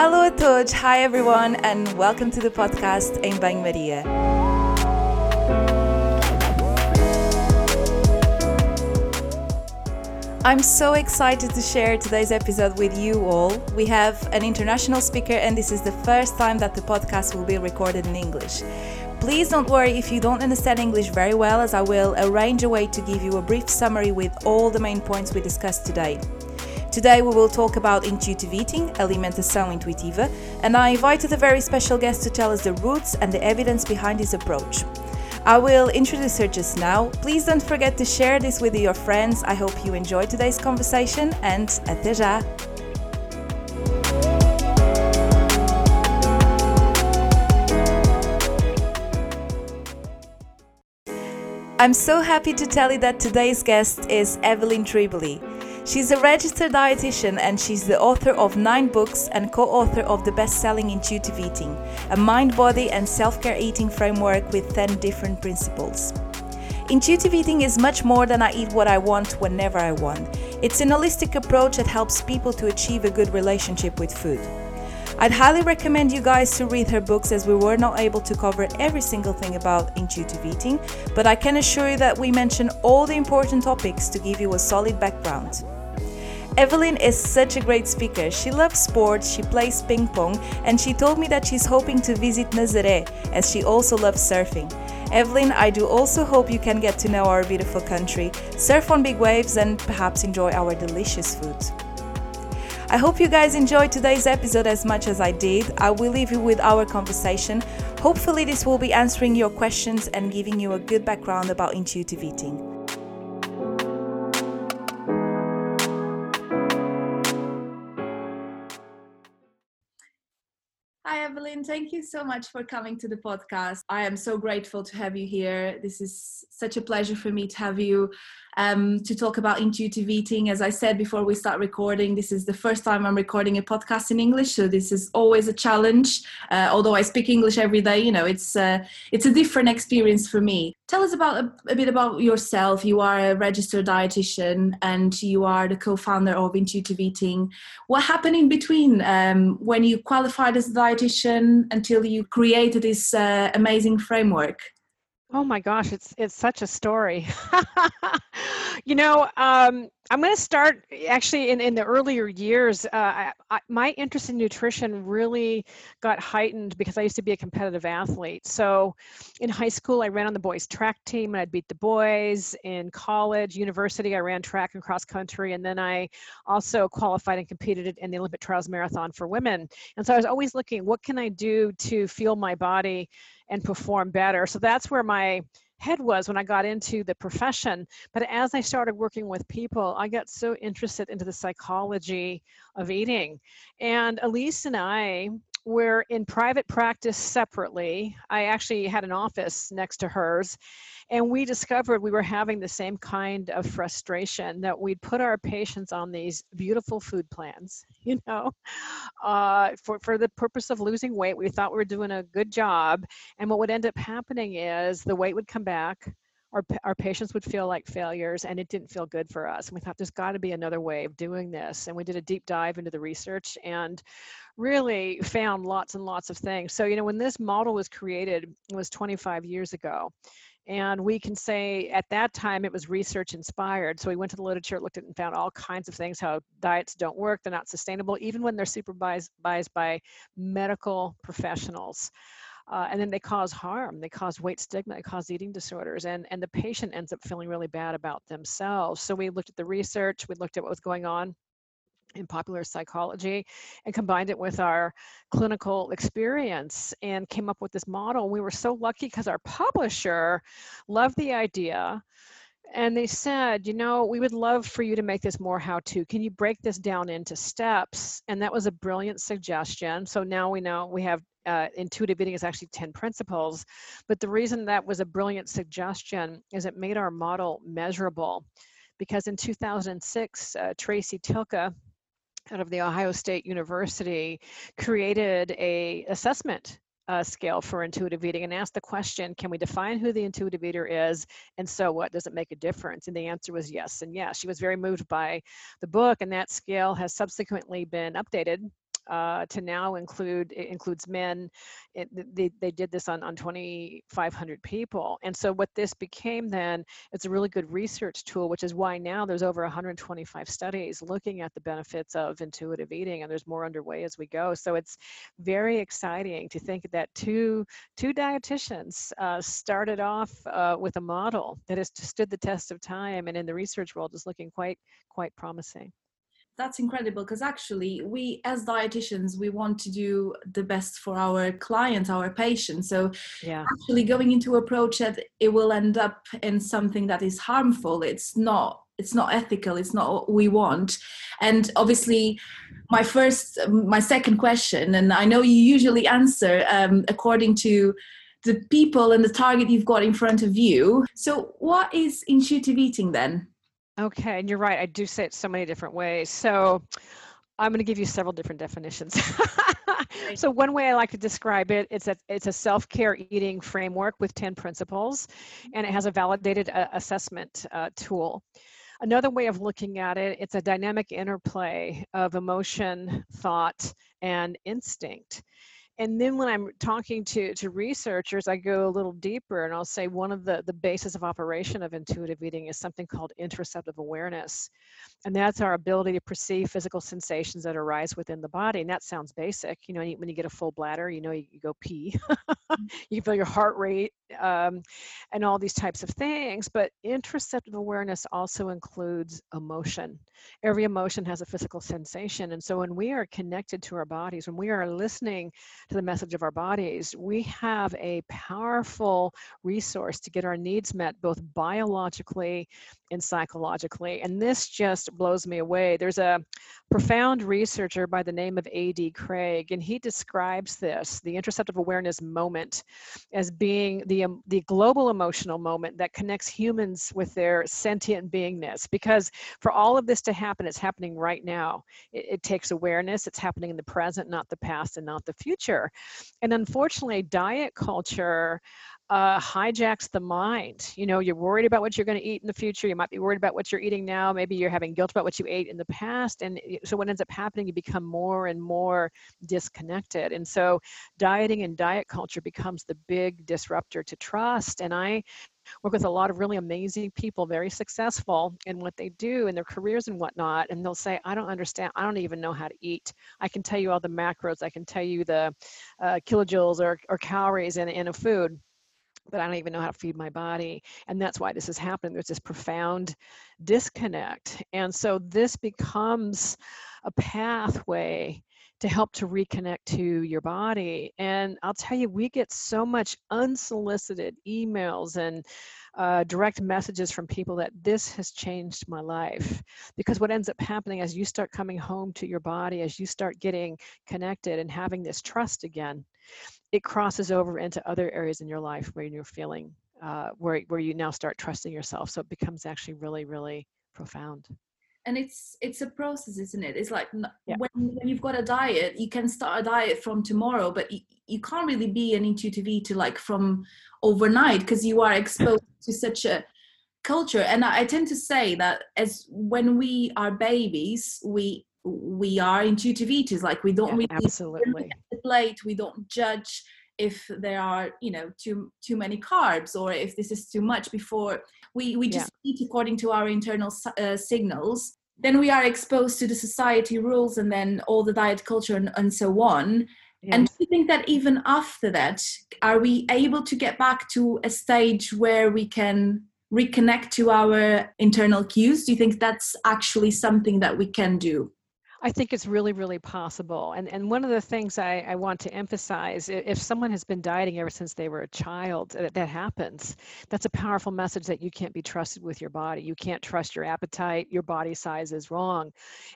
Alô a todos, hi everyone, and welcome to the podcast Em Banho Maria. I'm so excited to share today's episode with you all. We have an international speaker, and this is the first time that the podcast will be recorded in English. Please don't worry if you don't understand English very well, as I will arrange a way to give you a brief summary with all the main points we discussed today. Today we will talk about intuitive eating, alimentação intuitiva, and I invited a very special guest to tell us the roots and the evidence behind his approach. I will introduce her just now. Please don't forget to share this with your friends. I hope you enjoyed today's conversation and até já! I'm so happy to tell you that today's guest is Evelyn Tribole. She's a registered dietitian and she's the author of nine books and co author of the best selling Intuitive Eating, a mind, body, and self care eating framework with 10 different principles. Intuitive eating is much more than I eat what I want whenever I want. It's an holistic approach that helps people to achieve a good relationship with food. I'd highly recommend you guys to read her books as we were not able to cover every single thing about intuitive eating, but I can assure you that we mention all the important topics to give you a solid background. Evelyn is such a great speaker. She loves sports, she plays ping pong, and she told me that she's hoping to visit Nazaré as she also loves surfing. Evelyn, I do also hope you can get to know our beautiful country, surf on big waves, and perhaps enjoy our delicious food. I hope you guys enjoyed today's episode as much as I did. I will leave you with our conversation. Hopefully, this will be answering your questions and giving you a good background about intuitive eating. Hi, Evelyn. Thank you so much for coming to the podcast. I am so grateful to have you here. This is such a pleasure for me to have you um, to talk about intuitive eating. As I said before we start recording, this is the first time I'm recording a podcast in English, so this is always a challenge. Uh, although I speak English every day, you know, it's uh, it's a different experience for me. Tell us about a, a, bit about yourself. You are a registered dietitian and you are the co-founder of Intuitive Eating. What happened in between um, when you qualified as a dietitian until you created this uh, amazing framework? Oh my gosh, it's it's such a story. you know, um, I'm going to start actually in, in the earlier years. Uh, I, I, my interest in nutrition really got heightened because I used to be a competitive athlete. So in high school, I ran on the boys' track team and I'd beat the boys. In college, university, I ran track and cross country. And then I also qualified and competed in the Olympic Trials Marathon for women. And so I was always looking, what can I do to feel my body and perform better? So that's where my head was when I got into the profession. But as I started working with people, I got so interested into the psychology of eating. And Elyse and I were in private practice separately. I actually had an office next to hers. And we discovered we were having the same kind of frustration that we'd put our patients on these beautiful food plans, you know, uh, for, for the purpose of losing weight. We thought we were doing a good job. And what would end up happening is the weight would come back. Our, our patients would feel like failures and it didn't feel good for us. And we thought there's got to be another way of doing this. And we did a deep dive into the research and really found lots and lots of things. So, you know, when this model was created, it was 25 years ago. And we can say at that time it was research inspired. So we went to the literature, looked at it, and found all kinds of things how diets don't work, they're not sustainable, even when they're supervised by medical professionals. Uh, and then they cause harm they cause weight stigma they cause eating disorders and and the patient ends up feeling really bad about themselves so we looked at the research we looked at what was going on in popular psychology and combined it with our clinical experience and came up with this model. We were so lucky because our publisher loved the idea and they said, you know, we would love for you to make this more how to. Can you break this down into steps? And that was a brilliant suggestion. So now we know we have uh, intuitive eating is actually 10 principles. But the reason that was a brilliant suggestion is it made our model measurable. Because in 2006, uh, Tracy Tylka, out of the Ohio State University created a assessment uh, scale for intuitive eating and asked the question, can we define who the intuitive eater is? And so what, does it make a difference? And the answer was yes and yes. She was very moved by the book and that scale has subsequently been updated uh, to now include it includes men. It, they, they did this on, on 2,500 people. And so what this became then, it's a really good research tool, which is why now there's over 125 studies looking at the benefits of intuitive eating, and there's more underway as we go. So it's very exciting to think that two two dietitians uh, started off uh, with a model that has stood the test of time, and in the research world is looking quite quite promising that's incredible because actually we as dietitians we want to do the best for our clients our patients. So yeah. actually going into approach that it will end up in something that is harmful. It's not it's not ethical. It's not what we want. And obviously my first my second question and i know you usually answer um, according to the people and the target you've got in front of you. So what is intuitive eating then Okay, and you're right. I do say it so many different ways. So I'm going to give you several different definitions. so one way I like to describe it, it's a it's a self-care eating framework with 10 principles, and it has a validated uh, assessment uh, tool. Another way of looking at it, it's a dynamic interplay of emotion, thought, and instinct and then when i'm talking to to researchers i go a little deeper and i'll say one of the the basis of operation of intuitive eating is something called interoceptive awareness and that's our ability to perceive physical sensations that arise within the body and that sounds basic you know when you get a full bladder you know you, you go pee mm-hmm. you feel your heart rate um, and all these types of things but interoceptive awareness also includes emotion every emotion has a physical sensation and so when we are connected to our bodies when we are listening to the message of our bodies, we have a powerful resource to get our needs met both biologically and psychologically. And this just blows me away. There's a profound researcher by the name of A.D. Craig, and he describes this, the interoceptive awareness moment, as being the, um, the global emotional moment that connects humans with their sentient beingness. Because for all of this to happen, it's happening right now. It, it takes awareness, it's happening in the present, not the past, and not the future. And unfortunately, diet culture uh, hijacks the mind. You know, you're worried about what you're going to eat in the future. You might be worried about what you're eating now. Maybe you're having guilt about what you ate in the past. And so what ends up happening, you become more and more disconnected. And so dieting and diet culture becomes the big disruptor to trust. And I work with a lot of really amazing people, very successful in what they do in their careers and whatnot. And they'll say, I don't understand. I don't even know how to eat. I can tell you all the macros. I can tell you the uh, kilojoules or, or calories in, in a food but I don't even know how to feed my body. And that's why this is happening. There's this profound disconnect. And so this becomes a pathway to help to reconnect to your body. And I'll tell you, we get so much unsolicited emails and uh, direct messages from people that this has changed my life. Because what ends up happening as you start coming home to your body, as you start getting connected and having this trust again, it crosses over into other areas in your life where you're feeling uh, where where you now start trusting yourself. So it becomes actually really really profound. And it's it's a process, isn't it? It's like yeah. when when you've got a diet, you can start a diet from tomorrow, but you, you can't really be an intuitive eater like from overnight because you are exposed to such a culture. And I, I tend to say that as when we are babies, we we are intuitive eaters like we don't yeah, really absolutely plate we don't judge if there are you know too too many carbs or if this is too much before we we just yeah. eat according to our internal uh, signals then we are exposed to the society rules and then all the diet culture and, and so on. And do you think that even after that are we able to get back to a stage where we can reconnect to our internal cues? Do you think that's actually something that we can do I think it's really, really possible. And and one of the things I, I want to emphasize, if someone has been dieting ever since they were a child, that, that happens. That's a powerful message that you can't be trusted with your body. You can't trust your appetite. Your body size is wrong,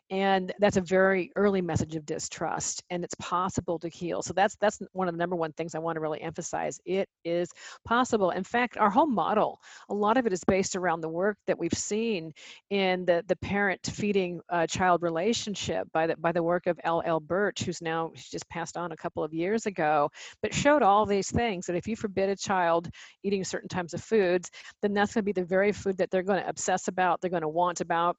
and that's a very early message of distrust. And it's possible to heal. So that's that's one of the number one things I want to really emphasize. It is possible. In fact, our whole model, a lot of it is based around the work that we've seen in the the parent feeding uh, child relationship leadership by the by the work of L. L. Birch, who's now just passed on a couple of years ago, but showed all these things that if you forbid a child eating certain types of foods, then that's going to be the very food that they're going to obsess about, they're going to want about,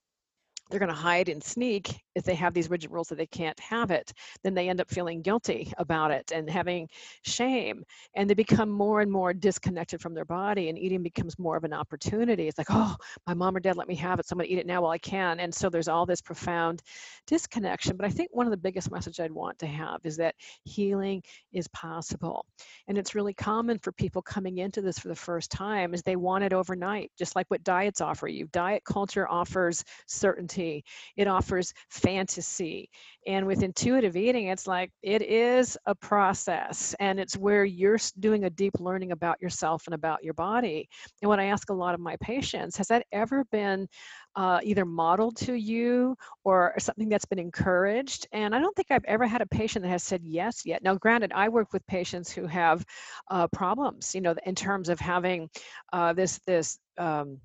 they're going to hide and sneak if they have these rigid rules that they can't have it, then they end up feeling guilty about it and having shame. And they become more and more disconnected from their body, and eating becomes more of an opportunity. It's like, oh, my mom or dad let me have it, so I'm going to eat it now while I can. And so there's all this profound disconnection. But I think one of the biggest message I'd want to have is that healing is possible. And it's really common for people coming into this for the first time is they want it overnight, just like what diets offer you. Diet culture offers certainty. It offers fantasy. And with intuitive eating, it's like it is a process and it's where you're doing a deep learning about yourself and about your body. And what I ask a lot of my patients, has that ever been uh, either modeled to you or something that's been encouraged. And I don't think I've ever had a patient that has said yes yet. Now, granted, I work with patients who have uh, problems, you know, in terms of having uh, this this um,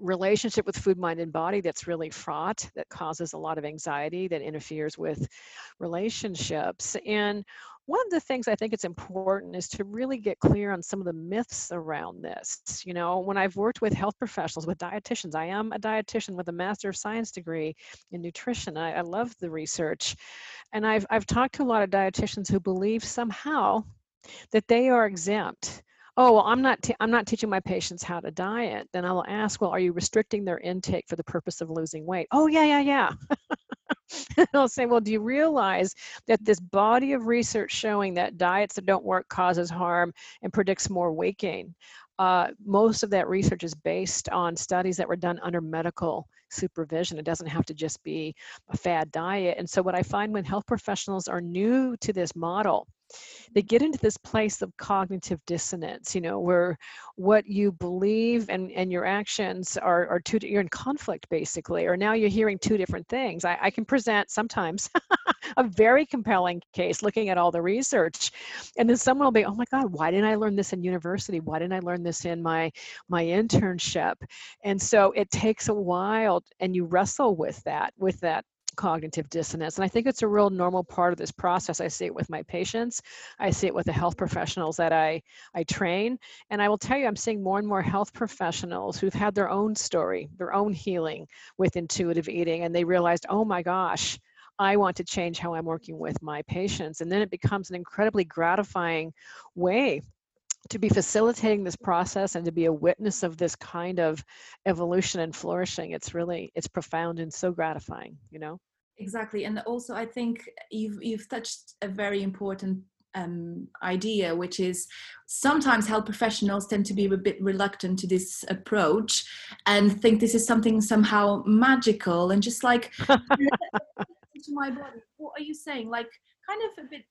relationship with food mind and body that's really fraught that causes a lot of anxiety that interferes with relationships and one of the things I think it's important is to really get clear on some of the myths around this. You know, when I've worked with health professionals, with dietitians, I am a dietitian with a Master of Science degree in nutrition. I, I love the research. And I've, I've talked to a lot of dietitians who believe somehow that they are exempt oh well i'm not t- i'm not teaching my patients how to diet then i will ask well are you restricting their intake for the purpose of losing weight oh yeah yeah yeah and I'll say, well, do you realize that this body of research showing that diets that don't work causes harm and predicts more weight gain? Uh, most of that research is based on studies that were done under medical supervision. It doesn't have to just be a fad diet. And so, what I find when health professionals are new to this model, they get into this place of cognitive dissonance you know where what you believe and and your actions are are two you're in conflict basically or now you're hearing two different things. I, I can present sometimes a very compelling case looking at all the research and then someone will be oh my god why didn't i learn this in university? Why didn't i learn this in my my internship? And so it takes a while and you wrestle with that with that cognitive dissonance. And I think it's a real normal part of this process. I see it with my patients. I see it with the health professionals that I, I train. And I will tell you, I'm seeing more and more health professionals who've had their own story, their own healing with intuitive eating. And they realized, oh my gosh, I want to change how I'm working with my patients. And then it becomes an incredibly gratifying way to be facilitating this process and to be a witness of this kind of evolution and flourishing it's really it's profound and so gratifying you know exactly and also i think you've you've touched a very important um, idea, which is sometimes health professionals tend to be a bit reluctant to this approach and think this is something somehow magical and just like to my body. What are you saying? Like kind of a bit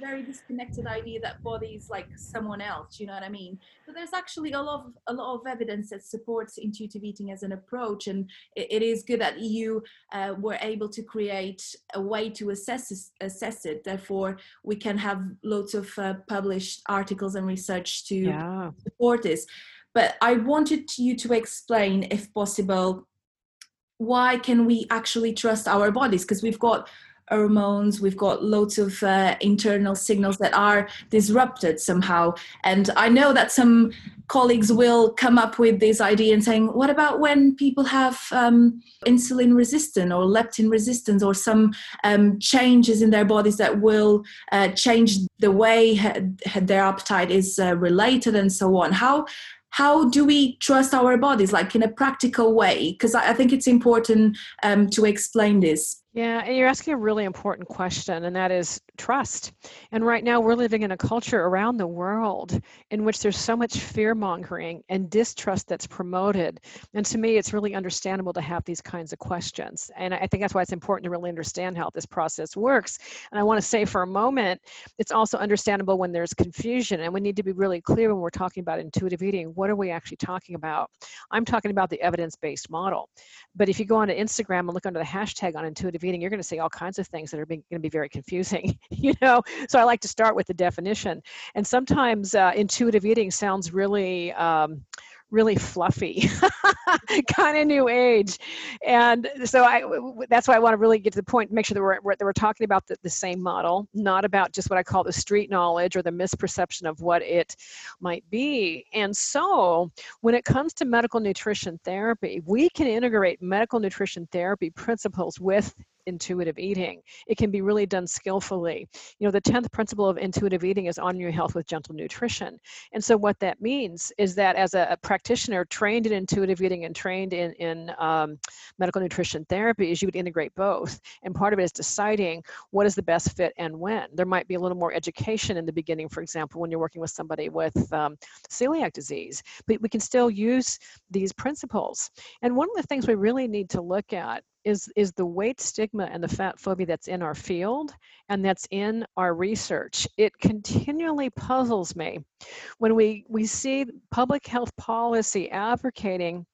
very disconnected idea that body is like someone else you know what i mean? But there's actually a lot of a lot of evidence that supports intuitive eating as an approach and it, it is good that you uh, were able to create a way to assess assess it. Therefore we can have loads of uh, published articles and research to yeah. support this. But i wanted you to explain if possible why can we actually trust our bodies? Because we've got hormones we've got loads of uh, internal signals that are disrupted somehow. And i know that some colleagues will come up with this idea and saying what about when people have um, insulin resistance or leptin resistance or some um, changes in their bodies that will uh, change the way their appetite is uh, related and so on? How how do we trust our bodies like in a practical way? Because I, I, think it's important um, to explain this yeah, and you're asking a really important question, and that is trust. And right now, we're living in a culture around the world in which there's so much fear mongering and distrust that's promoted. And to me, it's really understandable to have these kinds of questions. And I think that's why it's important to really understand how this process works. And I want to say for a moment, it's also understandable when there's confusion, and we need to be really clear when we're talking about intuitive eating. What are we actually talking about? I'm talking about the evidence based model. But if you go onto Instagram and look under the hashtag on intuitive eating, you're going to see all kinds of things that are going to be very confusing, you know? So I like to start with the definition. And sometimes uh, intuitive eating sounds really, um, really fluffy, kind of new age. And so I, that's why I want to really get to the point, make sure that we're, that we're talking about the, the same model, not about just what I call the street knowledge or the misperception of what it might be. And so when it comes to medical nutrition therapy, we can integrate medical nutrition therapy principles with intuitive eating. It can be really done skillfully. You know, the 10th principle of intuitive eating is on your health with gentle nutrition. And so what that means is that as a, a practitioner trained in intuitive eating and trained in, in um, medical nutrition therapy is you would integrate both. And part of it is deciding what is the best fit and when. There might be a little more education in the beginning, for example, when you're working with somebody with um, celiac disease, but we can still use these principles. And one of the things we really need to look at is, is the weight stigma and the fat phobia that's in our field and that's in our research. It continually puzzles me when we, we see public health policy advocating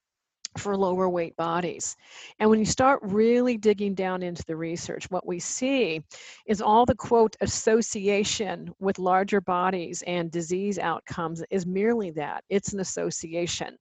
for lower weight bodies. And when you start really digging down into the research, what we see is all the quote association with larger bodies and disease outcomes is merely that it's an association.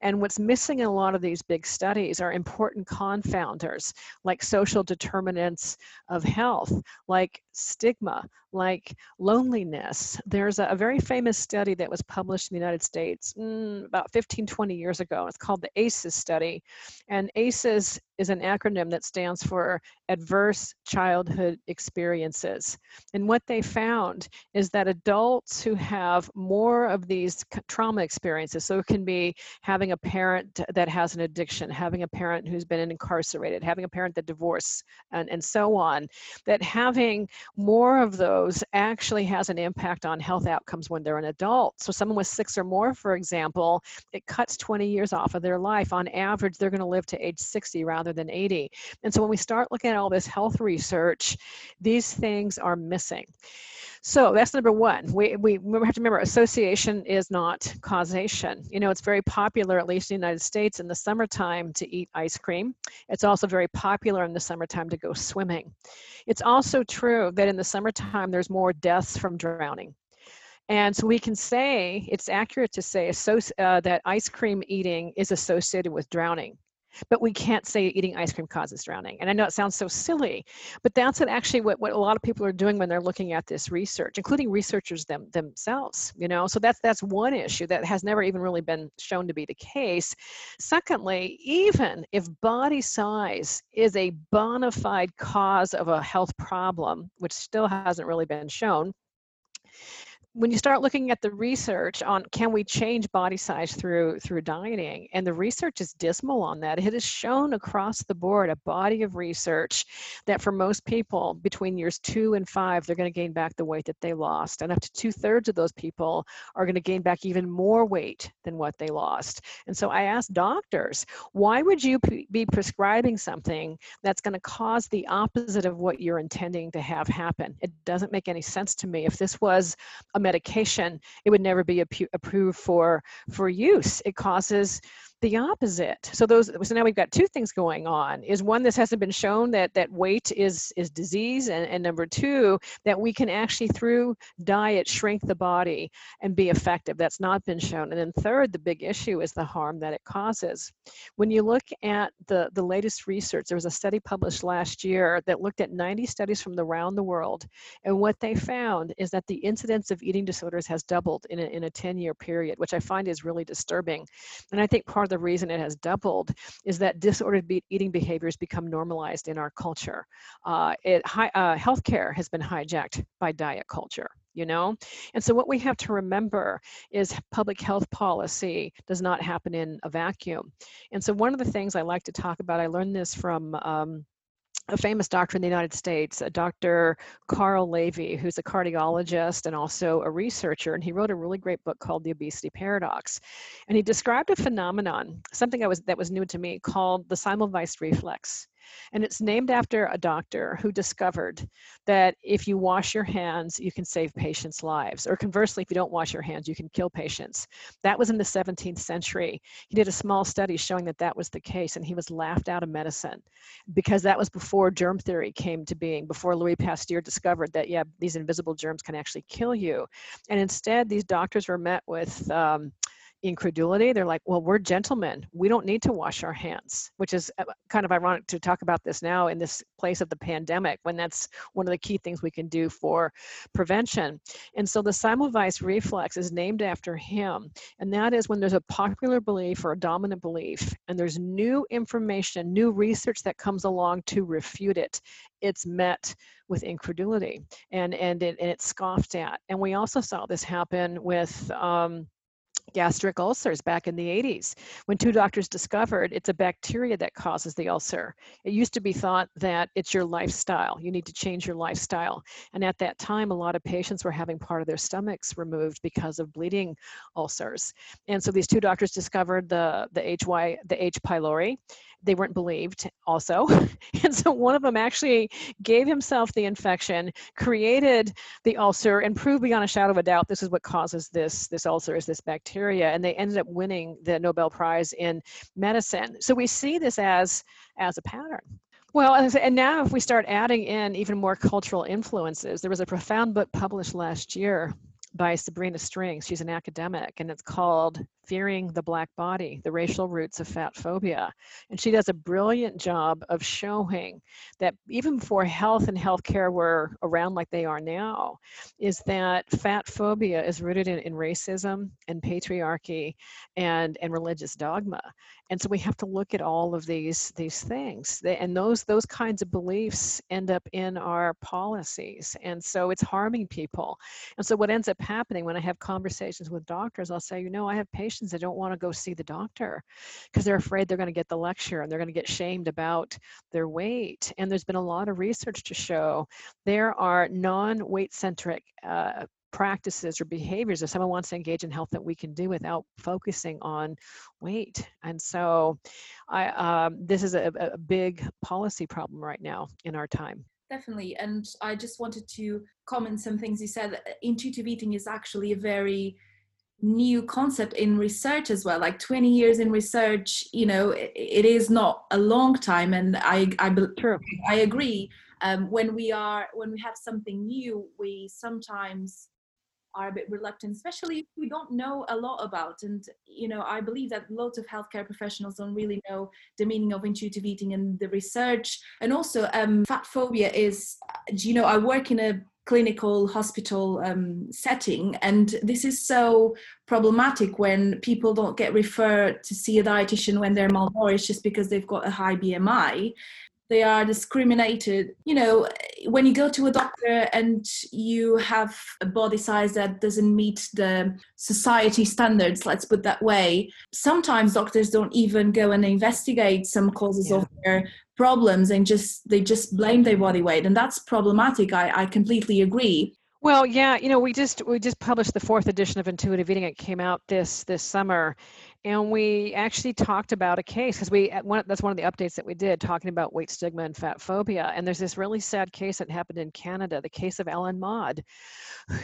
And what's missing in a lot of these big studies are important confounders like social determinants of health, like stigma, like loneliness. There's a, a, very famous study that was published in the United States mm, about 15, 20 years ago. It's called the ACEs study. And ACEs is an acronym that stands for Adverse Childhood Experiences. And what they found is that adults who have more of these trauma experiences, so it can be having a parent that has an addiction, having a parent who's been incarcerated, having a parent that divorced, and, and so on, that having more of those actually has an impact on health outcomes when they're an adult. So someone with six or more, for example, it cuts 20 years off of their life. On average, they're going to live to age 60 rather than 80. And so when we start looking at all this health research, these things are missing. So that's number one. We, we, have to remember association is not causation. You know, it's very popular, at least in the United States, in the summertime to eat ice cream. It's also very popular in the summertime to go swimming. It's also true that in the summertime there's more deaths from drowning. And so we can say, it's accurate to say uh, that ice cream eating is associated with drowning but we can't say eating ice cream causes drowning. And I know it sounds so silly, but that's what actually what, what a lot of people are doing when they're looking at this research, including researchers them, themselves, you know, so that's, that's one issue that has never even really been shown to be the case. Secondly, even if body size is a bona fide cause of a health problem, which still hasn't really been shown, when you start looking at the research on can we change body size through through dieting and the research is dismal on that it has shown across the board a body of research that for most people between years two and five they're going to gain back the weight that they lost and up to two-thirds of those people are going to gain back even more weight than what they lost. And so i asked doctors why would you p- be prescribing something that's going to cause the opposite of what you're intending to have happen? It doesn't make any sense to me. If this was a medication, it would never be approved for for use. It causes the opposite. So those so now we've got two things going on. Is one this hasn't been shown that that weight is is disease and, and number two that we can actually through diet shrink the body and be effective. That's not been shown. And then third, the big issue is the harm that it causes. When you look at the the latest research, there was a study published last year that looked at 90 studies from around the world and what they found is that the incidence of eating disorders has doubled in a, in a 10 year period, which I find is really disturbing. And I think part the reason it has doubled is that disordered eating behaviors become normalized in our culture. Uh, it, hi, uh, healthcare has been hijacked by diet culture you know and so what we have to remember is public health policy does not happen in a vacuum and so one of the things i like to talk about i learned this from um, a famous doctor in the United States, a Dr. Carl Lavie, who's a cardiologist and also a researcher, and he wrote a really great book called The Obesity Paradox. And he described a phenomenon, something I was that was new to me, called the Semmelweis reflex. And it's named after a doctor who discovered that if you wash your hands, you can save patients' lives. Or conversely, if you don't wash your hands, you can kill patients. That was in the 17th century. He did a small study showing that that was the case, and he was laughed out of medicine because that was before germ theory came to being, before Louis Pasteur discovered that, yeah, these invisible germs can actually kill you. And instead, these doctors were met with, um, incredulity. They're like, well, we're gentlemen. We don't need to wash our hands, which is uh, kind of ironic to talk about this now in this place of the pandemic when that's one of the key things we can do for prevention. And so the Semmelweis reflex is named after him. And that is when there's a popular belief or a dominant belief, and there's new information, new research that comes along to refute it, it's met with incredulity and, and, it, and it's scoffed at. And we also saw this happen with. Um, gastric ulcers back in the 80s when two doctors discovered it's a bacteria that causes the ulcer. It used to be thought that it's your lifestyle. You need to change your lifestyle. And at that time, a lot of patients were having part of their stomachs removed because of bleeding ulcers. And so these two doctors discovered the, the HY, the H. pylori, they weren't believed also. and so one of them actually gave himself the infection, created the ulcer, and proved beyond a shadow of a doubt this is what causes this, this ulcer is this bacteria. And they ended up winning the Nobel Prize in medicine. So we see this as, as a pattern. Well, and now if we start adding in even more cultural influences, there was a profound book published last year by Sabrina Strings. She's an academic, and it's called Fearing the Black Body The Racial Roots of Fat Phobia. And she does a brilliant job of showing that even before health and healthcare were around like they are now, is that fat phobia is rooted in, in racism and patriarchy and, and religious dogma. And so we have to look at all of these, these things. And those, those kinds of beliefs end up in our policies. And so it's harming people. And so what ends up happening when I have conversations with doctors, I'll say, you know, I have patients that don't want to go see the doctor because they're afraid they're going to get the lecture and they're going to get shamed about their weight. And there's been a lot of research to show there are non weight centric uh, practices or behaviors if someone wants to engage in health that we can do without focusing on weight and so i um, this is a, a big policy problem right now in our time definitely and i just wanted to comment some things you said intuitive eating is actually a very new concept in research as well like 20 years in research you know it, it is not a long time and i i, True. I agree um, when we are when we have something new we sometimes are a bit reluctant especially if we don't know a lot about and you know i believe that lots of healthcare professionals don't really know the meaning of intuitive eating and the research and also um, fat phobia is you know i work in a clinical hospital um, setting. And this is so problematic when people don't get referred to see a dietitian when they're malnourished just because they've got a high BMI. They are discriminated. You know, when you go to a doctor and you have a body size that doesn't meet the society standards, let's put that way, sometimes doctors don't even go and investigate some causes yeah. of their problems and just they just blame their body weight and that's problematic i, I completely agree well yeah you know we just we just published the fourth edition of intuitive eating it came out this this summer and we actually talked about a case because we uh, one, that's one of the updates that we did talking about weight stigma and fat phobia. And there's this really sad case that happened in canada the case of ellen maud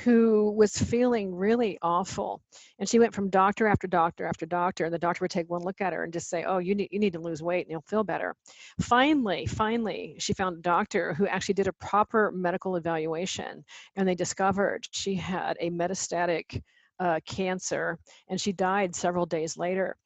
who was feeling really awful. And she went from doctor after doctor after doctor and the doctor would take one look at her and just say oh you need you need to lose weight and you'll feel better. Finally finally she found a doctor who actually did a proper medical evaluation and they discovered she had a metastatic uh, cancer, and she died several days later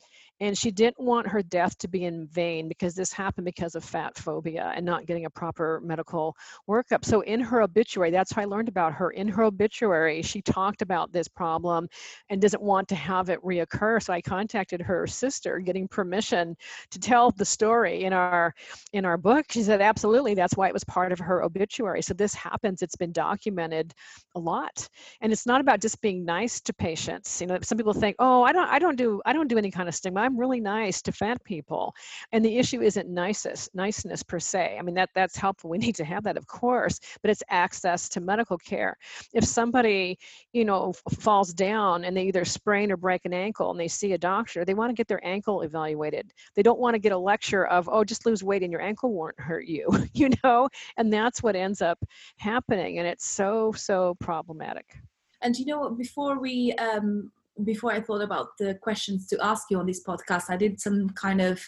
and she didn't want her death to be in vain because this happened because of fat phobia and not getting a proper medical workup. So in her obituary, that's how I learned about her. In her obituary, she talked about this problem and doesn't want to have it reoccur. So I contacted her sister, getting permission to tell the story in our in our book. She said, absolutely, that's why it was part of her obituary. So this happens. It's been documented a lot, and it's not about just being nice to patients. You know, some people think, oh, I don't, I don't do, I don't do any kind of stigma. I'm really nice to fat people. And the issue isn't niceness, niceness per se. I mean, that, that's helpful. We need to have that, of course, but it's access to medical care. If somebody, you know, falls down and they either sprain or break an ankle and they see a doctor, they want to get their ankle evaluated. They don't want to get a lecture of, oh, just lose weight and your ankle won't hurt you, you know? And that's what ends up happening. And it's so, so problematic. And you know, before we um, before I thought about the questions to ask you on this podcast, I did some kind of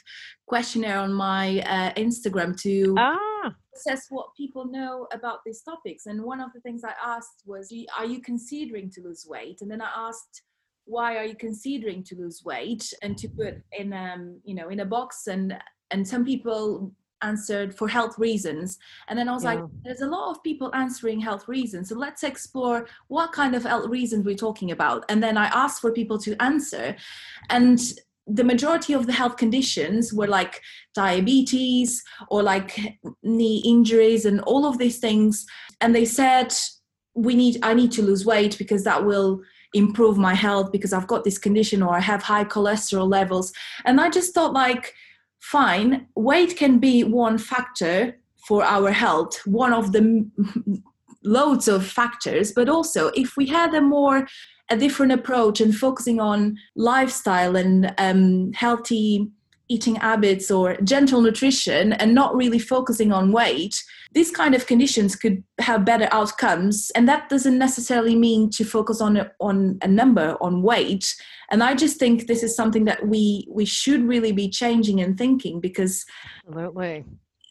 questionnaire on my uh, Instagram to ah. assess what people know about these topics. And one of the things I asked was, Are you considering to lose weight? And then I asked, why are you considering to lose weight and to put in um you know in a box and and some people answered for health reasons. And then i was yeah. like there's a lot of people answering health reasons so let's explore what kind of health reasons we're talking about. And then i asked for people to answer and the majority of the health conditions were like diabetes or like knee injuries and all of these things. And they said we need i need to lose weight because that will improve my health because i've got this condition or i have high cholesterol levels. And i just thought like fine. Weight can be one factor for our health one of the loads of factors but also if we had a more a different approach and focusing on lifestyle and um, healthy eating habits or gentle nutrition and not really focusing on weight, these kind of conditions could have better outcomes. And that doesn't necessarily mean to focus on a, on a number, on weight. And I just think this is something that we we should really be changing and thinking because absolutely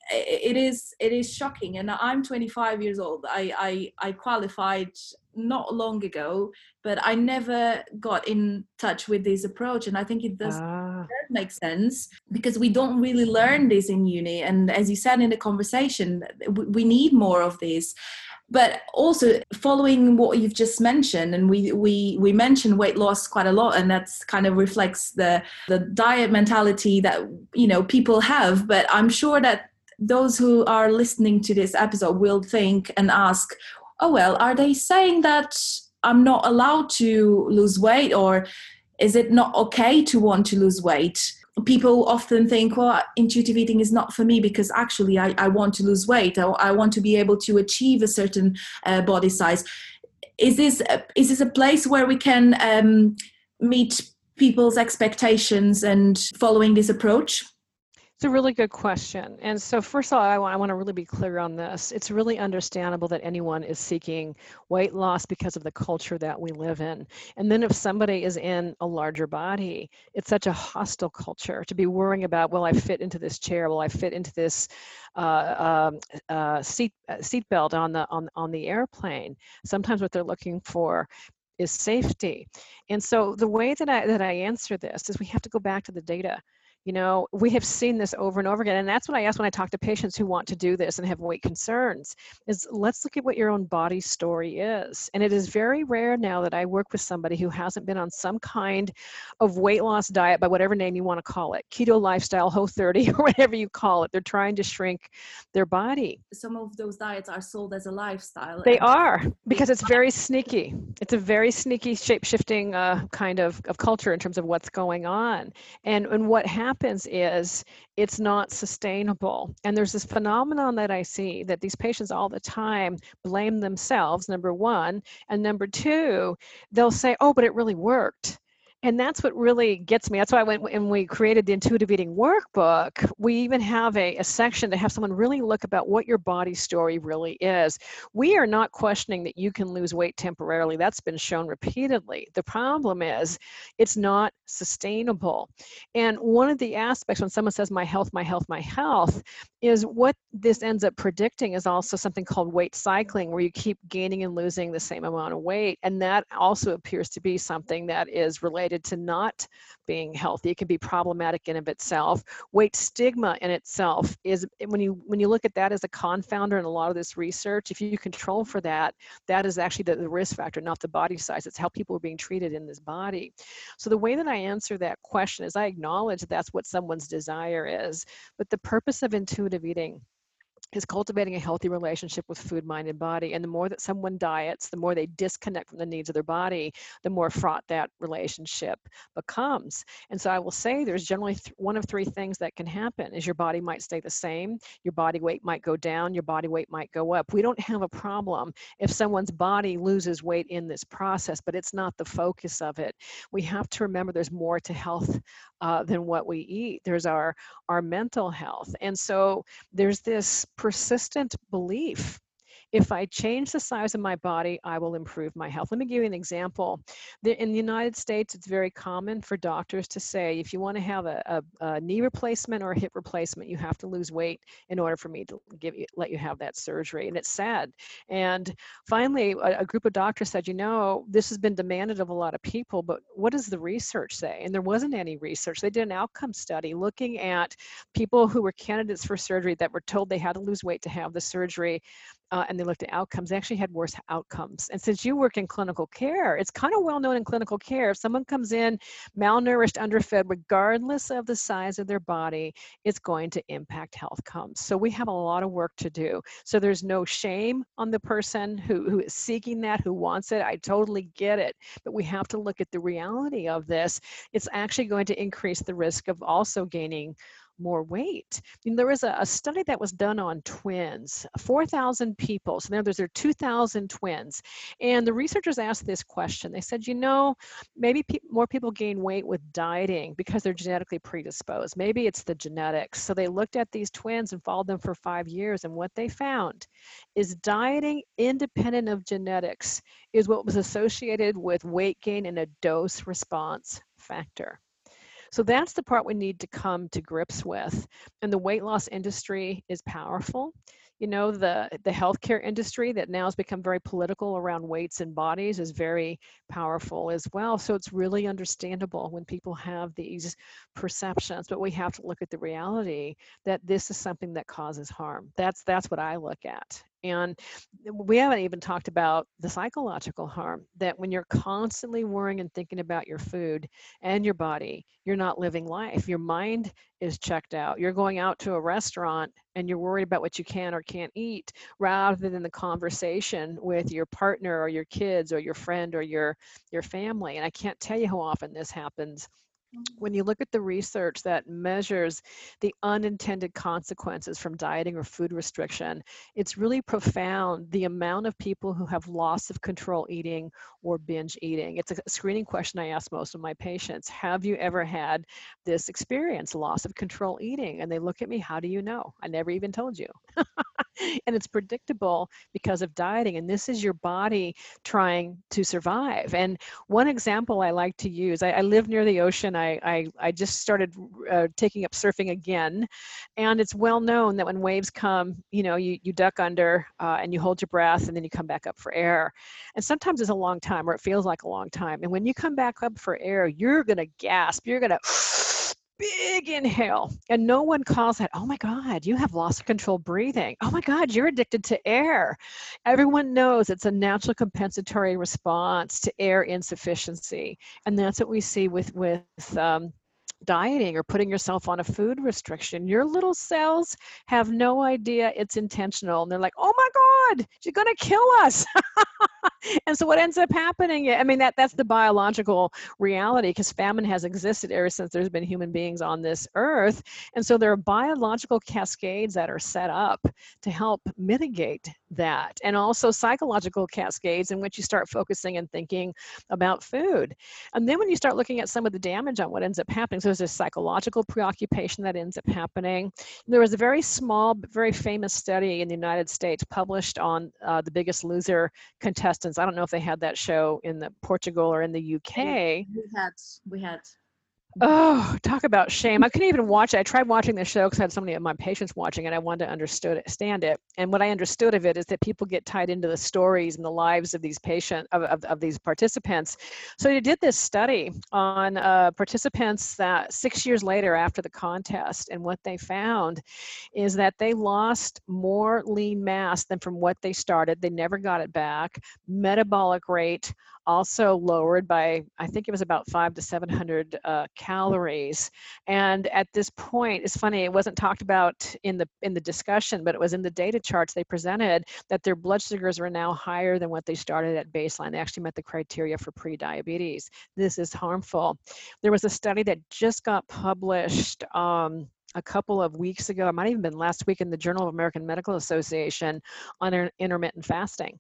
it is it is shocking and i'm 25 years old i i, I qualified not long ago but i never got in touch with this approach and i think it does, ah. make sense because we don't really learn this in uni and as you said in the conversation we need more of this but also following what you've just mentioned and we we we mentioned weight loss quite a lot and that's kind of reflects the the diet mentality that you know people have but i'm sure that those who are listening to this episode will think and ask, oh, well, are they saying that I'm not allowed to lose weight or is it not okay to want to lose weight? People often think, well, intuitive eating is not for me because actually I, I want to lose weight. I, I want to be able to achieve a certain uh, body size. Is this, a, is this a place where we can um, meet people's expectations and following this approach? It's a really good question. And so, first of all, I want, I want to really be clear on this. It's really understandable that anyone is seeking weight loss because of the culture that we live in. And then, if somebody is in a larger body, it's such a hostile culture to be worrying about, will I fit into this chair? Will I fit into this uh, um, uh, seat uh, seatbelt on the on on the airplane? Sometimes what they're looking for is safety. And so the way that I that I answer this is we have to go back to the data you know we have seen this over and over again and that's what i ask when i talk to patients who want to do this and have weight concerns is let's look at what your own body story is and it is very rare now that i work with somebody who hasn't been on some kind of weight loss diet by whatever name you want to call it keto lifestyle whole 30 or whatever you call it they're trying to shrink their body. Some of those diets are sold as a lifestyle they are because it's very sneaky it's a very sneaky shape shifting uh, kind of, of culture in terms of what's going on and and what happens happens is it's not sustainable. And there's this phenomenon that I see that these patients all the time blame themselves, number one. And number two, they'll say, oh, but it really worked and that's what really gets me that's why when, when we created the intuitive eating workbook we even have a, a section to have someone really look about what your body story really is. We are not questioning that you can lose weight temporarily that's been shown repeatedly. The problem is it's not sustainable. And one of the aspects when someone says my health my health my health is what this ends up predicting is also something called weight cycling where you keep gaining and losing the same amount of weight. And that also appears to be something that is related related to not being healthy. It can be problematic in of itself. Weight stigma in itself is when you when you look at that as a confounder in a lot of this research, if you control for that, that is actually the, the risk factor, not the body size. It's how people are being treated in this body. So the way that I answer that question is I acknowledge that that's what someone's desire is, but the purpose of intuitive eating is cultivating a healthy relationship with food, mind, and body. And the more that someone diets, the more they disconnect from the needs of their body, the more fraught that relationship becomes. And so I will say there's generally th- one of three things that can happen is your body might stay the same, your body weight might go down, your body weight might go up. We don't have a problem if someone's body loses weight in this process, but it's not the focus of it. We have to remember there's more to health uh, than what we eat. There's our our mental health. And so there's this persistent belief if I change the size of my body, I will improve my health. Let me give you an example. In the United States, it's very common for doctors to say, if you want to have a, a, a knee replacement or a hip replacement, you have to lose weight in order for me to give you, let you have that surgery. And it's sad. And finally, a, a group of doctors said, you know, this has been demanded of a lot of people, but what does the research say? And there wasn't any research. They did an outcome study looking at people who were candidates for surgery that were told they had to lose weight to have the surgery uh, and they looked at outcomes, they actually had worse outcomes. And since you work in clinical care, it's kind of well known in clinical care. If someone comes in malnourished, underfed, regardless of the size of their body, it's going to impact health comes. So we have a lot of work to do. So there's no shame on the person who, who is seeking that, who wants it. I totally get it. But we have to look at the reality of this. It's actually going to increase the risk of also gaining more weight. And there was a, a, study that was done on twins, 4,000 people. So now there's there 2,000 twins. And the researchers asked this question. They said, you know, maybe pe more people gain weight with dieting because they're genetically predisposed. Maybe it's the genetics. So they looked at these twins and followed them for five years. And what they found is dieting independent of genetics is what was associated with weight gain in a dose response factor. So that's the part we need to come to grips with. And the weight loss industry is powerful. You know, the, the healthcare industry that now has become very political around weights and bodies is very powerful as well. So it's really understandable when people have these perceptions, but we have to look at the reality that this is something that causes harm. That's that's what I look at. And we haven't even talked about the psychological harm that when you're constantly worrying and thinking about your food and your body, you're not living life. Your mind is checked out. You're going out to a restaurant and you're worried about what you can or can't eat rather than the conversation with your partner or your kids or your friend or your your family. And I can't tell you how often this happens when you look at the research that measures the unintended consequences from dieting or food restriction, it's really profound the amount of people who have loss of control eating or binge eating. It's a screening question I ask most of my patients Have you ever had this experience, loss of control eating? And they look at me, How do you know? I never even told you. and it's predictable because of dieting. And this is your body trying to survive. And one example I like to use I, I live near the ocean. I, I, I just started uh, taking up surfing again. And it's well known that when waves come, you know, you, you duck under uh, and you hold your breath and then you come back up for air. And sometimes it's a long time or it feels like a long time. And when you come back up for air, you're going to gasp. You're going to big inhale and no one calls that oh my god you have loss of control breathing. Oh my god you're addicted to air. Everyone knows it's a natural compensatory response to air insufficiency and that's what we see with with um, dieting or putting yourself on a food restriction your little cells have no idea it's intentional and they're like oh my god you're going to kill us. And so what ends up happening i mean that that's the biological reality because famine has existed ever since there's been human beings on this earth and so there are biological cascades that are set up to help mitigate that and also psychological cascades in which you start focusing and thinking about food. And then when you start looking at some of the damage on what ends up happening so there's a psychological preoccupation that ends up happening. There was a very small very famous study in the united states published on uh, the biggest loser contestants. I don't know if they had that show in the portugal or in the uk we had we had Oh, talk about shame. I couldn't even watch it. I tried watching the show because I had so many of my patients watching it. I wanted to understand it. And what I understood of it is that people get tied into the stories and the lives of these patients, of, of, of these participants. So they did this study on uh, participants that six years later after the contest. And what they found is that they lost more lean mass than from what they started. They never got it back. Metabolic rate also lowered by I think it was about five to seven hundred uh, calories. And at this point, it's funny it wasn't talked about in the in the discussion, but it was in the data charts they presented that their blood sugars were now higher than what they started at baseline. They actually met the criteria for pre-diabetes. This is harmful. There was a study that just got published. Um, a couple of weeks ago, it might have even been last week in the Journal of American Medical Association on intermittent fasting.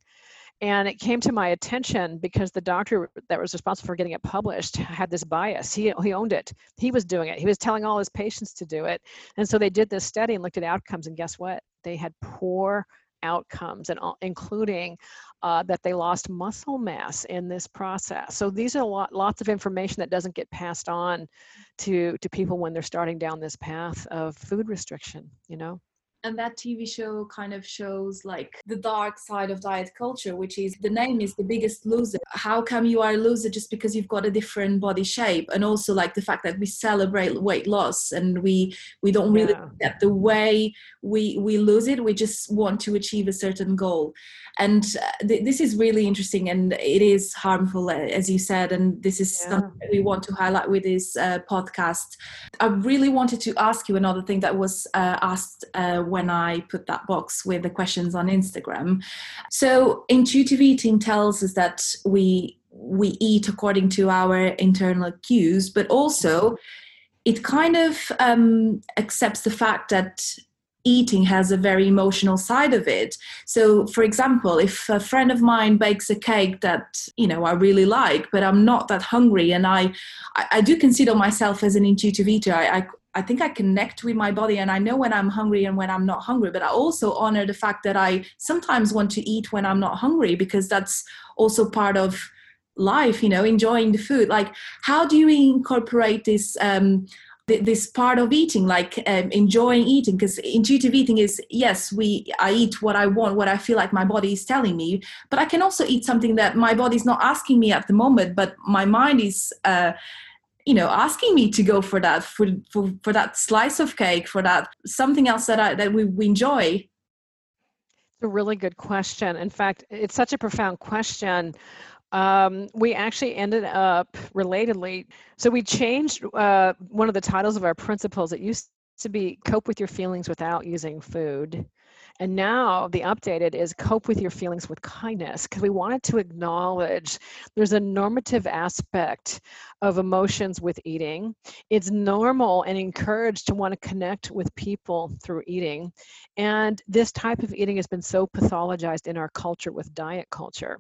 And it came to my attention because the doctor that was responsible for getting it published had this bias. He, he owned it. He was doing it. He was telling all his patients to do it. And so they did this study and looked at outcomes. And guess what? They had poor outcomes, and including uh, that they lost muscle mass in this process. So these are lot, lots of information that doesn't get passed on to to people when they're starting down this path of food restriction. You know and that tv show kind of shows like the dark side of diet culture which is the name is the biggest loser how come you are a loser just because you've got a different body shape and also like the fact that we celebrate weight loss and we we don't really yeah. get the way we we lose it we just want to achieve a certain goal and uh, th- this is really interesting and it is harmful as you said and this is yeah. something that we want to highlight with this uh, podcast i really wanted to ask you another thing that was uh, asked uh, when I put that box with the questions on Instagram. So intuitive eating tells us that we we eat according to our internal cues, but also it kind of um, accepts the fact that eating has a very emotional side of it. So, for example, if a friend of mine bakes a cake that you know I really like, but I'm not that hungry, and I I, I do consider myself as an intuitive eater. I, I I think I connect with my body and I know when I'm hungry and when I'm not hungry. But I also honor the fact that I sometimes want to eat when I'm not hungry because that's also part of life, you know, enjoying the food. Like, how do you incorporate this? Um, this part of eating like um, enjoying eating because intuitive eating is yes we i eat what i want what i feel like my body is telling me but i can also eat something that my body is not asking me at the moment but my mind is uh, you know asking me to go for that for, for for that slice of cake for that something else that i that we, we enjoy. It's a really good question. In fact it's such a profound question. Um, we actually ended up relatedly so we changed uh, one of the titles of our principles. It used to be cope with your feelings without using food and now the updated is cope with your feelings with kindness because we wanted to acknowledge there's a normative aspect of emotions with eating. It's normal and encouraged to want to connect with people through eating. And this type of eating has been so pathologized in our culture with diet culture.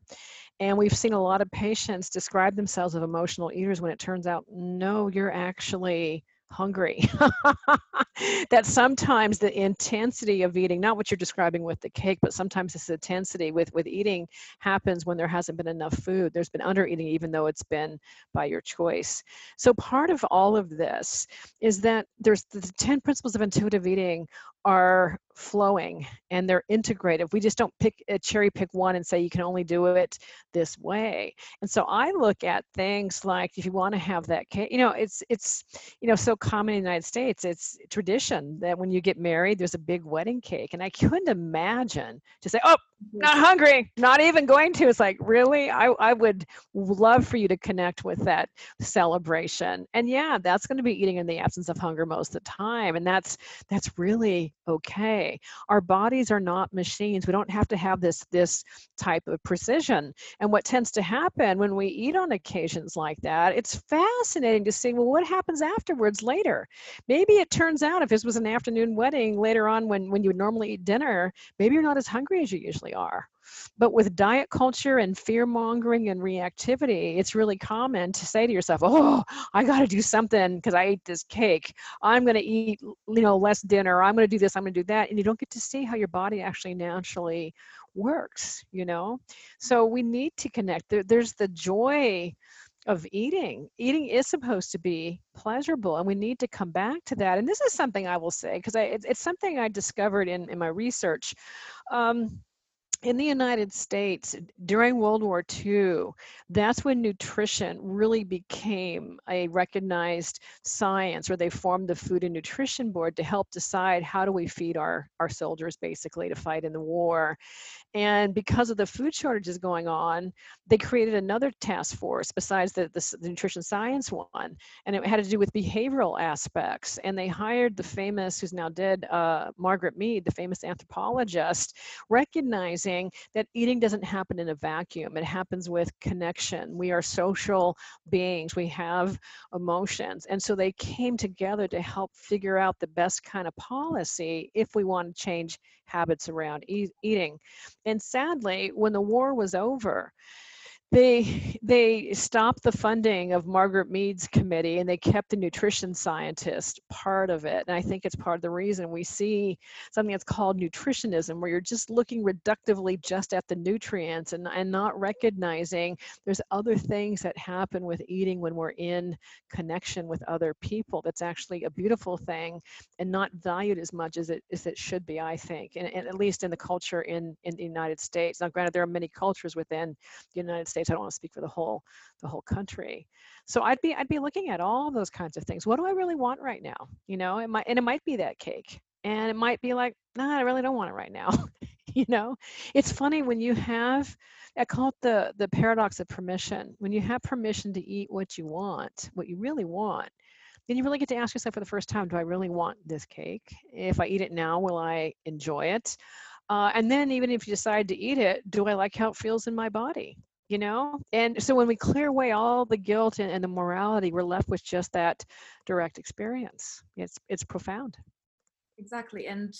And we've seen a lot of patients describe themselves as emotional eaters when it turns out, no, you're actually hungry. that sometimes the intensity of eating, not what you're describing with the cake, but sometimes this intensity with, with eating happens when there hasn't been enough food. There's been under eating, even though it's been by your choice. So part of all of this is that there's the 10 principles of intuitive eating are flowing and they're integrative. We just don't pick a cherry pick one and say you can only do it this way. And so I look at things like if you want to have that cake, you know, it's it's you know so common in the United States. It's tradition that when you get married, there's a big wedding cake, and I couldn't imagine to say, oh, not hungry not even going to. It's like really? I, I would love for you to connect with that celebration. And yeah that's going to be eating in the absence of hunger most of the time and that's that's really okay. Our bodies are not machines. We don't have to have this this type of precision. And what tends to happen when we eat on occasions like that it's fascinating to see well what happens afterwards later? Maybe it turns out if this was an afternoon wedding later on when when you would normally eat dinner maybe you're not as hungry as you usually actually are. But with diet culture and fear mongering and reactivity, it's really common to say to yourself, "Oh, I got to do something because I ate this cake. I'm going to eat, you know, less dinner. I'm going to do this. I'm going to do that," and you don't get to see how your body actually naturally works. You know, so we need to connect. There, there's the joy of eating. Eating is supposed to be pleasurable, and we need to come back to that. And this is something I will say because it's, it's something I discovered in in my research. Um, in the United States during World War II, that's when nutrition really became a recognized science, where they formed the Food and Nutrition Board to help decide how do we feed our, our soldiers basically to fight in the war. And because of the food shortages going on, they created another task force besides the, the, the nutrition science one, and it had to do with behavioral aspects. And they hired the famous, who's now dead, uh, Margaret Mead, the famous anthropologist, recognizing that eating doesn't happen in a vacuum. It happens with connection. We are social beings. We have emotions, and so they came together to help figure out the best kind of policy if we want to change habits around e- eating. And sadly, when the war was over, they they stopped the funding of Margaret Mead's committee and they kept the nutrition scientist part of it. And I think it's part of the reason we see something that's called nutritionism, where you're just looking reductively just at the nutrients and, and not recognizing there's other things that happen with eating when we're in connection with other people. That's actually a beautiful thing and not valued as much as it as it should be, I think, and, and at least in the culture in, in the United States. Now, granted, there are many cultures within the United States States. I don't want to speak for the whole the whole country. So I'd be I'd be looking at all those kinds of things. What do I really want right now? You know, it might and it might be that cake, and it might be like, nah, I really don't want it right now. you know, it's funny when you have I call it the the paradox of permission. When you have permission to eat what you want, what you really want, then you really get to ask yourself for the first time, do I really want this cake? If I eat it now, will I enjoy it? Uh, and then even if you decide to eat it, do I like how it feels in my body? You know? And so when we clear away all the guilt and, and, the morality we're left with just that direct experience. It's it's profound. Exactly and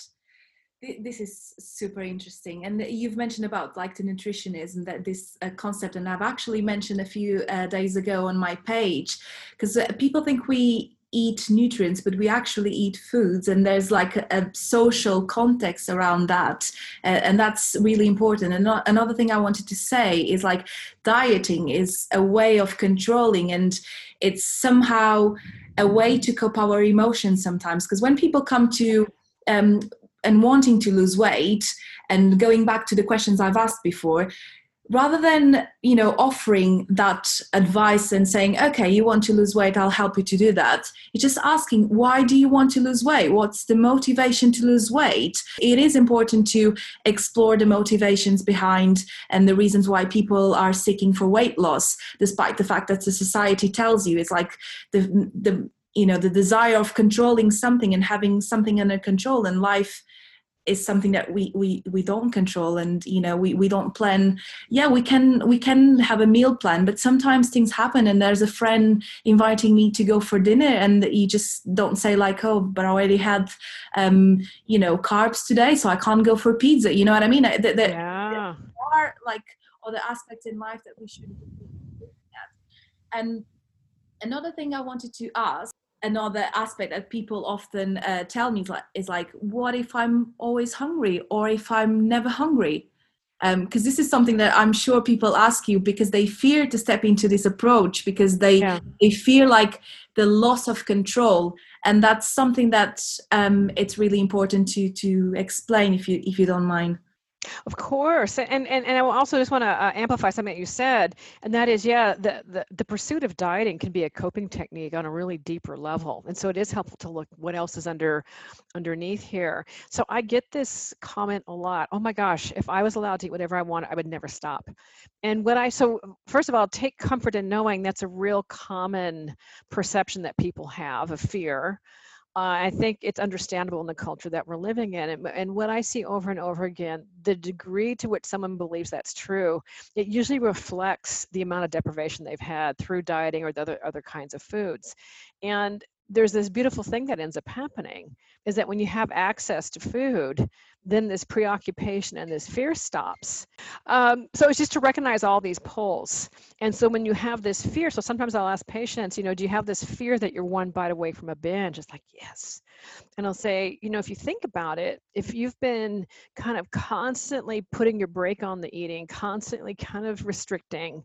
this is super interesting and you've mentioned about like the nutritionism that this uh, concept and i've actually mentioned a few uh, days ago on my page because uh, people think we eat nutrients, but we actually eat foods, and there's like a, a social context around that, uh, and that's really important. And not, another thing I wanted to say is like dieting is a way of controlling, and it's somehow a way to cope our emotions sometimes. Because when people come to um, and wanting to lose weight, and going back to the questions I've asked before, rather than you know offering that advice and saying okay you want to lose weight i'll help you to do that you're just asking why do you want to lose weight? What's the motivation to lose weight? It is important to explore the motivations behind and the reasons why people are seeking for weight loss despite the fact that the society tells you it's like the the you know the desire of controlling something and having something under control in life is something that we we we don't control and you know we we don't plan. Yeah we can we can have a meal plan but sometimes things happen and there's a friend inviting me to go for dinner and you just don't say like oh but i already had um you know carbs today so i can't go for pizza. You know what i mean? Yeah. there are like other aspects in life that we should look at. And another thing i wanted to ask another aspect that people often uh, tell me is like, is like, what if I'm always hungry or if I'm never hungry? Because um, this is something that I'm sure people ask you because they fear to step into this approach because they yeah. they fear like the loss of control, and that's something that um, it's really important to to explain if you if you don't mind. Of course, and and, and I also just want to uh, amplify something that you said, and that is, yeah, the, the the pursuit of dieting can be a coping technique on a really deeper level, and so it is helpful to look what else is under underneath here. So I get this comment a lot. Oh my gosh, if I was allowed to eat whatever I wanted, I would never stop. And what I so first of all, take comfort in knowing that's a real common perception that people have of fear uh, I think it's understandable in the culture that we're living in. And, and what I see over and over again, the degree to which someone believes that's true, it usually reflects the amount of deprivation they've had through dieting or the other, other kinds of foods. And there's this beautiful thing that ends up happening is that when you have access to food, then this preoccupation and this fear stops. Um, so it's just to recognize all these pulls. And so when you have this fear, so sometimes I'll ask patients, you know, do you have this fear that you're one bite away from a binge? It's like, yes. And I'll say, you know, if you think about it, if you've been kind of constantly putting your brake on the eating, constantly kind of restricting,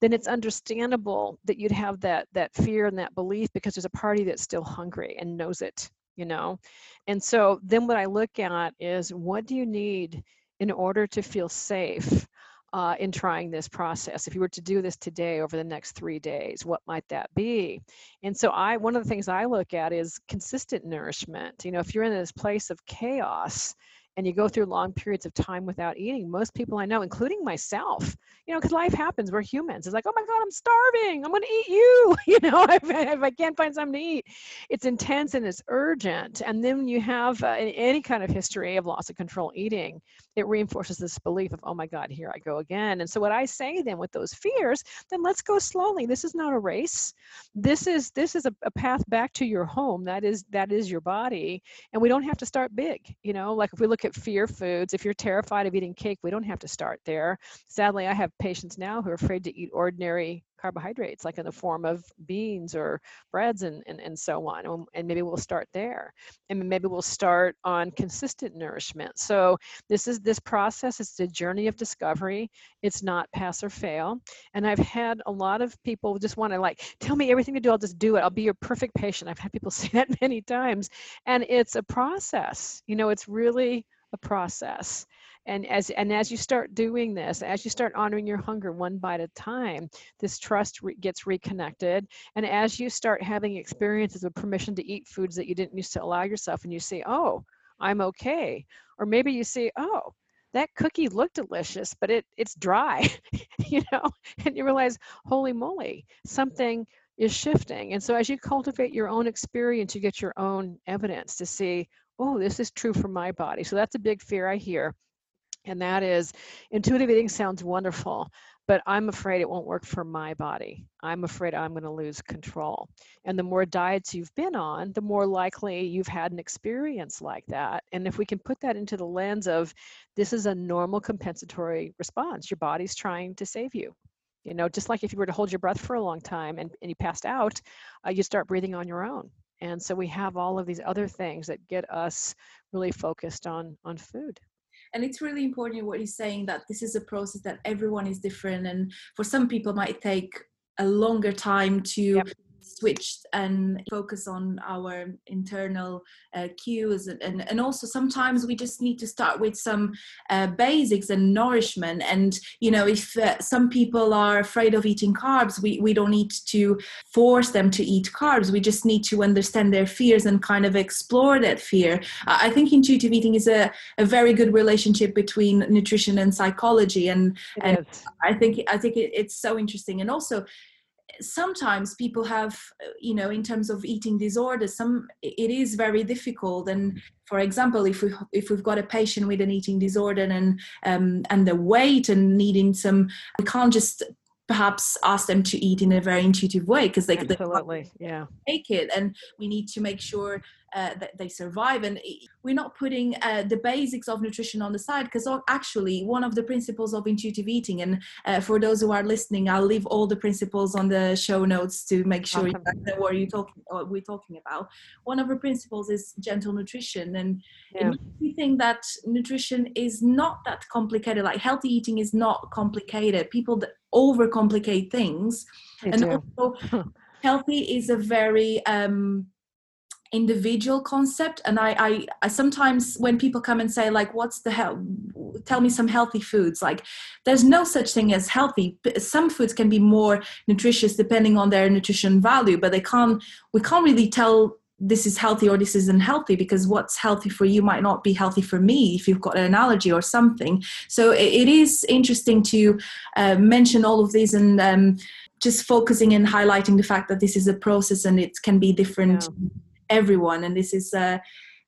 then it's understandable that you'd have that that fear and that belief because there's a party that's still hungry and knows it you know? And so then what i look at is what do you need in order to feel safe uh, in trying this process? If you were to do this today over the next three days what might that be? And so i one of the things i look at is consistent nourishment. You know if you're in this place of chaos and you go through long periods of time without eating, most people I know, including myself, you know, because life happens, we're humans. It's like, oh my God, I'm starving. I'm going to eat you. You know, if, if, I can't find something to eat, it's intense and it's urgent. And then you have uh, any kind of history of loss of control eating, it reinforces this belief of, oh my God, here I go again. And so what I say then with those fears, then let's go slowly. This is not a race. This is this is a, a path back to your home. That is that is your body. And we don't have to start big. You know, like if we look look at fear foods. If you're terrified of eating cake, we don't have to start there. Sadly, I have patients now who are afraid to eat ordinary carbohydrates, like in the form of beans or breads and, and, and so on. Um, and maybe we'll start there. And maybe we'll start on consistent nourishment. So this is this process, it's a journey of discovery. It's not pass or fail. And I've had a lot of people just want to like, tell me everything to do, I'll just do it. I'll be your perfect patient. I've had people say that many times. And it's a process. You know, it's really a process and as and as you start doing this as you start honoring your hunger one bite at a time this trust re- gets reconnected. And as you start having experiences of permission to eat foods that you didn't used to allow yourself and you say oh i'm okay. Or maybe you say oh that cookie looked delicious but it it's dry you know? And you realize holy moly something is shifting. And so as you cultivate your own experience you get your own evidence to see oh this is true for my body. So that's a big fear i hear and that is intuitive eating sounds wonderful, but I'm afraid it won't work for my body. I'm afraid I'm going to lose control. And the more diets you've been on, the more likely you've had an experience like that. And if we can put that into the lens of this is a normal compensatory response, your body's trying to save you. You know, just like if you were to hold your breath for a long time and, and you passed out, uh, you start breathing on your own. And so we have all of these other things that get us really focused on on food and it's really important what he's saying that this is a process that everyone is different and for some people might take a longer time to yep switched and focus on our internal uh, cues and, and, and also sometimes we just need to start with some uh, basics and nourishment. And you know if uh, some people are afraid of eating carbs we, we don't need to force them to eat carbs. We just need to understand their fears and kind of explore that fear. I think intuitive eating is a, a very good relationship between nutrition and psychology. And, and i think i think it, it's so interesting. And also sometimes people have uh, you know in terms of eating disorders some it is very difficult. And for example if we if we've got a patient with an eating disorder and um, and the weight and needing some we can't just perhaps ask them to eat in a very intuitive way because they absolutely. they yeah. take it. And we need to make sure uh, that they survive and we're not putting uh, the basics of nutrition on the side because actually one of the principles of intuitive eating and uh, for those who are listening i'll leave all the principles on the show notes to make sure awesome. you know what you talking what we're talking about one of the principles is gentle nutrition and yeah. we think that nutrition is not that complicated like healthy eating is not complicated people that overcomplicate things they and do. also healthy is a very um, individual concept. And I, I, I sometimes when people come and say like what's the hell tell me some healthy foods like there's no such thing as healthy. Some foods can be more nutritious depending on their nutrition value but they can't we can't really tell this is healthy or this isn't healthy because what's healthy for you might not be healthy for me if you've got an allergy or something. So it, it is interesting to uh, mention all of these and um, just focusing and highlighting the fact that this is a process and it can be different yeah. Everyone and this is uh,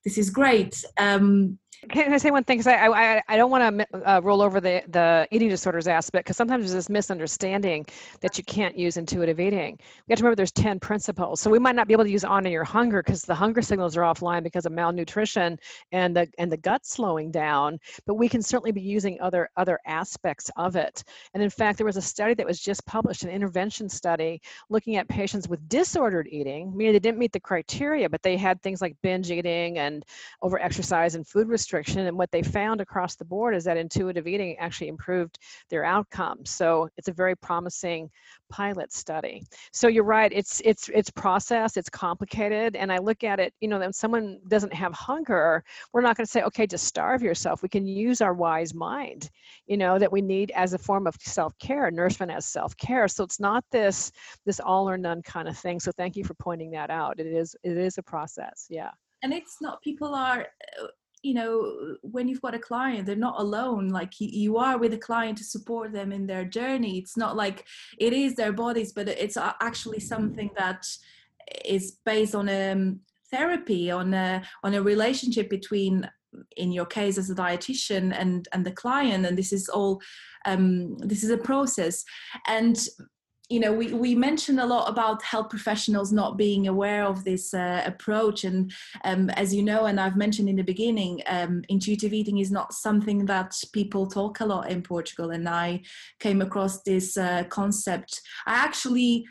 this is great. Um, can I say one thing? Because I, I, I don't want to uh, roll over the, the eating disorders aspect because sometimes there's this misunderstanding that you can't use intuitive eating. We have to remember there's 10 principles. So we might not be able to use honor your hunger because the hunger signals are offline because of malnutrition and the and the gut slowing down. But we can certainly be using other other aspects of it. And in fact, there was a study that was just published, an intervention study looking at patients with disordered eating, meaning they didn't meet the criteria, but they had things like binge eating and over exercise and food restriction restriction. And what they found across the board is that intuitive eating actually improved their outcomes. So it's a very promising pilot study. So you're right, it's it's it's process, it's complicated. And I look at it, you know, when someone doesn't have hunger, we're not going to say, okay, just starve yourself. We can use our wise mind, you know, that we need as a form of self-care, nourishment as self-care. So it's not this this all or none kind of thing. So thank you for pointing that out. It is it is a process. Yeah and it's not people are uh, you know when you've got a client they're not alone. Like you, are with a client to support them in their journey. It's not like it is their bodies but it's actually something that is based on a um, therapy on a on a relationship between in your case as a dietitian and and the client. And this is all um, this is a process. And you know, we, we mentioned a lot about health professionals not being aware of this uh, approach. And um, as you know, and I've mentioned in the beginning, um, intuitive eating is not something that people talk a lot in Portugal. And I came across this uh, concept. I actually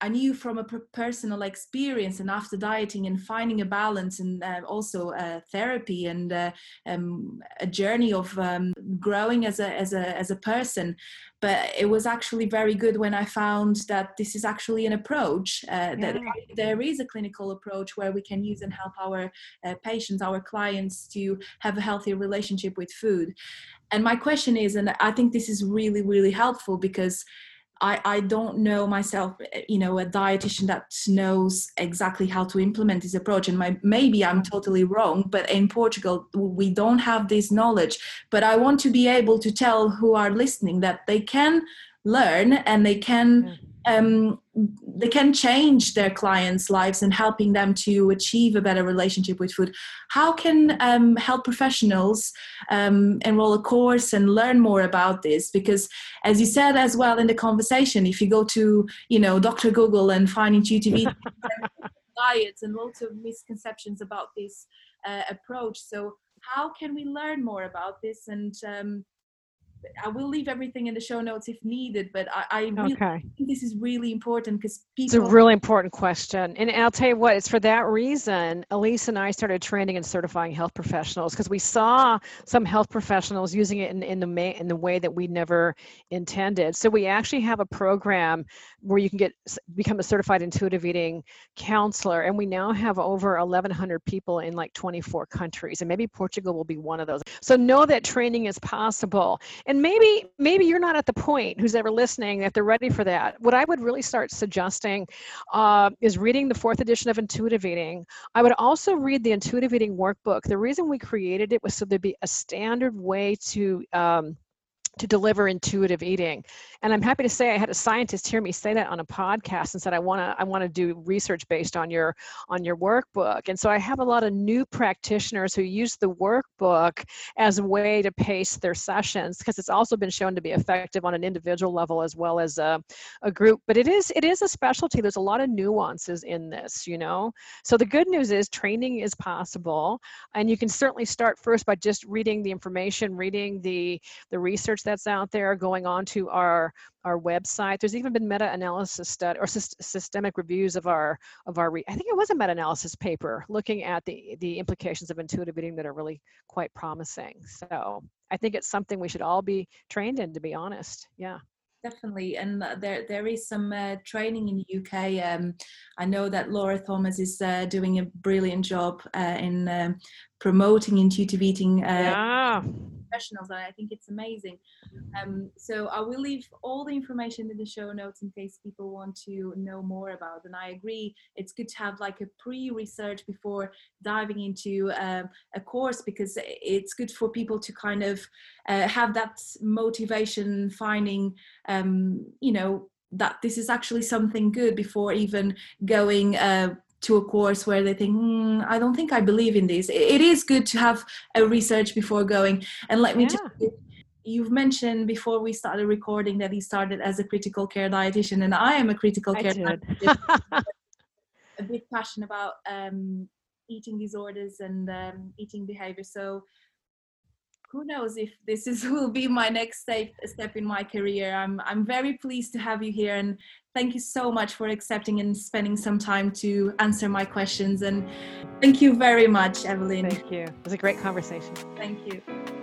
I knew from a personal experience and after dieting and finding a balance and uh, also uh, therapy and uh, um, a journey of um, growing as a, as, a, as a person. But it was actually very good when I found that this is actually an approach, uh, yeah. that there is a clinical approach where we can use and help our uh, patients, our clients to have a healthy relationship with food. And my question is, and I think this is really, really helpful because I, I don't know myself, eh, you know, a dietitian that knows exactly how to implement this approach. And my, maybe I'm totally wrong, but in Portugal, we don't have this knowledge. But I want to be able to tell who are listening that they can learn and they can mm. Um, they can change their clients' lives and helping them to achieve a better relationship with food. How can um, health professionals um, enroll a course and learn more about this? Because, as you said as well in the conversation, if you go to you know Dr. Google and find intuitive eating diets and lots of misconceptions about this uh, approach, so how can we learn more about this and um, I will leave everything in the show notes if needed, but I, I really okay. think this is really important because people. It's a really important question. And I'll tell you what, it's for that reason Elyse and I started training and certifying health professionals because we saw some health professionals using it in, in, the, ma- in the way that we never intended. So we actually have a program where you can get become a certified intuitive eating counselor. And we now have over 1,100 people in like 24 countries. And maybe Portugal will be one of those. So know that training is possible and maybe maybe you're not at the point who's ever listening that they're ready for that. What i would really start suggesting uh, is reading the fourth edition of intuitive eating. I would also read the intuitive eating workbook. The reason we created it was so there'd be a standard way to um, to deliver intuitive eating. And I'm happy to say I had a scientist hear me say that on a podcast and said I want to I want to do research based on your on your workbook. And so I have a lot of new practitioners who use the workbook as a way to pace their sessions because it's also been shown to be effective on an individual level as well as a, a group. But it is it is a specialty. There's a lot of nuances in this, you know. So the good news is training is possible and you can certainly start first by just reading the information, reading the the research that's out there, going on to our our website. There's even been meta-analysis study or systemic reviews of our of our. Re- I think it was a meta-analysis paper looking at the the implications of intuitive eating that are really quite promising. So I think it's something we should all be trained in. To be honest, yeah definitely and there there is some uh, training in the uk um, i know that laura thomas is uh, doing a brilliant job uh, in um, promoting intuitive eating uh, yeah professionals and i think it's amazing. Um, so i will leave all the information in the show notes in case people want to know more about and i agree it's good to have like a pre-research before diving into um, a course because it's good for people to kind of uh, have that motivation finding um, you know that this is actually something good before even going uh, to a course where they think mm, i don't think i believe in this. It is good to have a research before going. And let me yeah. you've mentioned before we started recording that he started as a critical care dietitian and i am a critical I care dietitian. A big passion about um, eating disorders and um, eating behavior. So who knows if this is will be my next step step in my career. I'm i'm very pleased to have you here and thank you so much for accepting and spending some time to answer my questions and thank you very much evelyn. Thank you. It was a great conversation. Thank you